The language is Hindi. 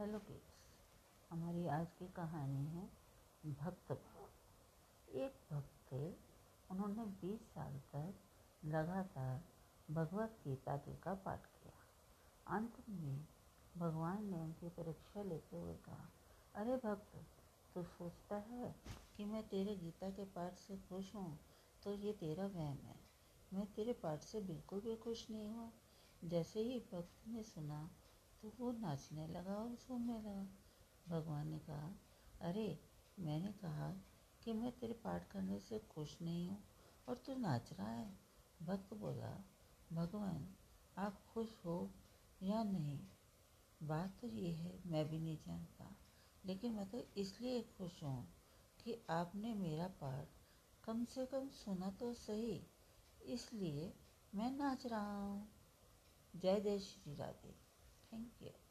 हेलो किड्स, हमारी आज की कहानी है भक्त एक भक्त थे, उन्होंने 20 साल तक लगातार भगवत गीता जी का पाठ किया। अंत में भगवान ने उनकी परीक्षा लेते हुए कहा, अरे भक्त, तू सोचता है कि मैं तेरे गीता के पाठ से खुश हूँ? तो ये तेरा वहम है। मैं तेरे पाठ से बिल्कुल भी खुश नहीं हूँ। जैसे ही भक्त ने सुना तो वो नाचने लगा और झूमने लगा। भगवान ने कहा, अरे, मैंने कहा कि मैं तेरे पाठ करने से खुश नहीं हूँ और तू नाच रहा है। भक्त बोला, भगवान, आप खुश हो या नहीं? बात तो ये है, मैं भी नहीं जानता, लेकिन मैं तो इसलिए खुश हूँ कि आपने मेरा पाठ कम से कम सुना तो सही, इसलिए मैं नाच रहा हूँ। जय जय श्री राधे। Thank you.